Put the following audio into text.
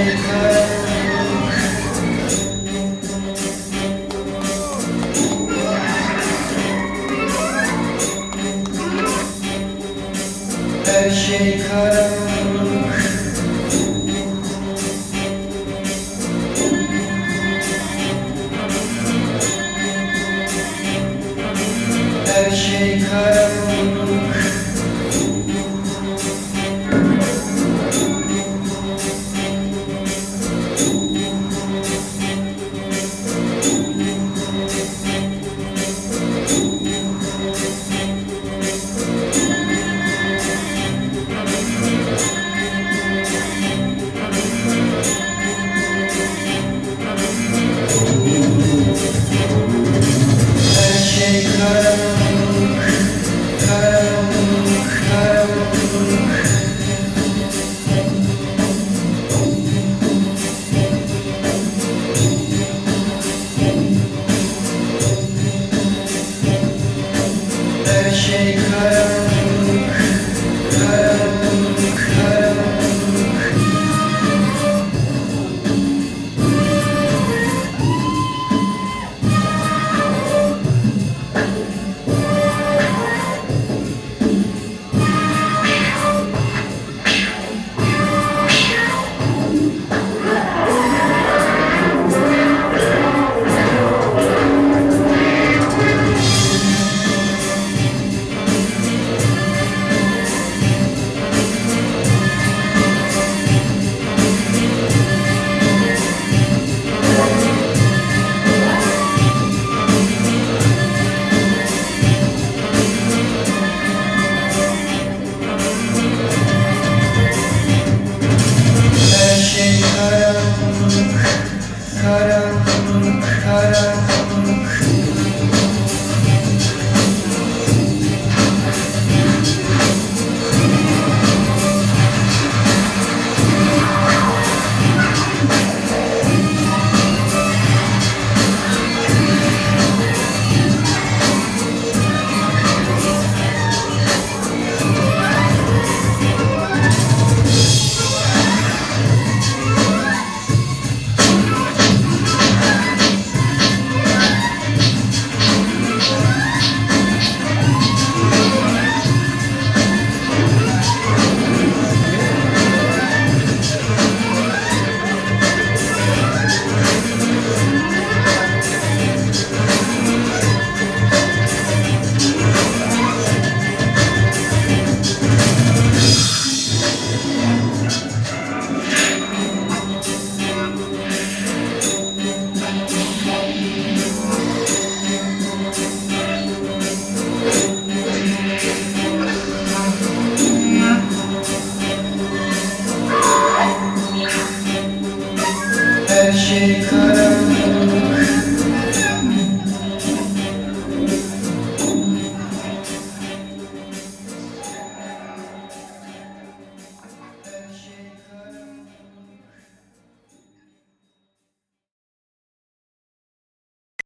Her şey karanlık Her şey karanlık Her şey karanlık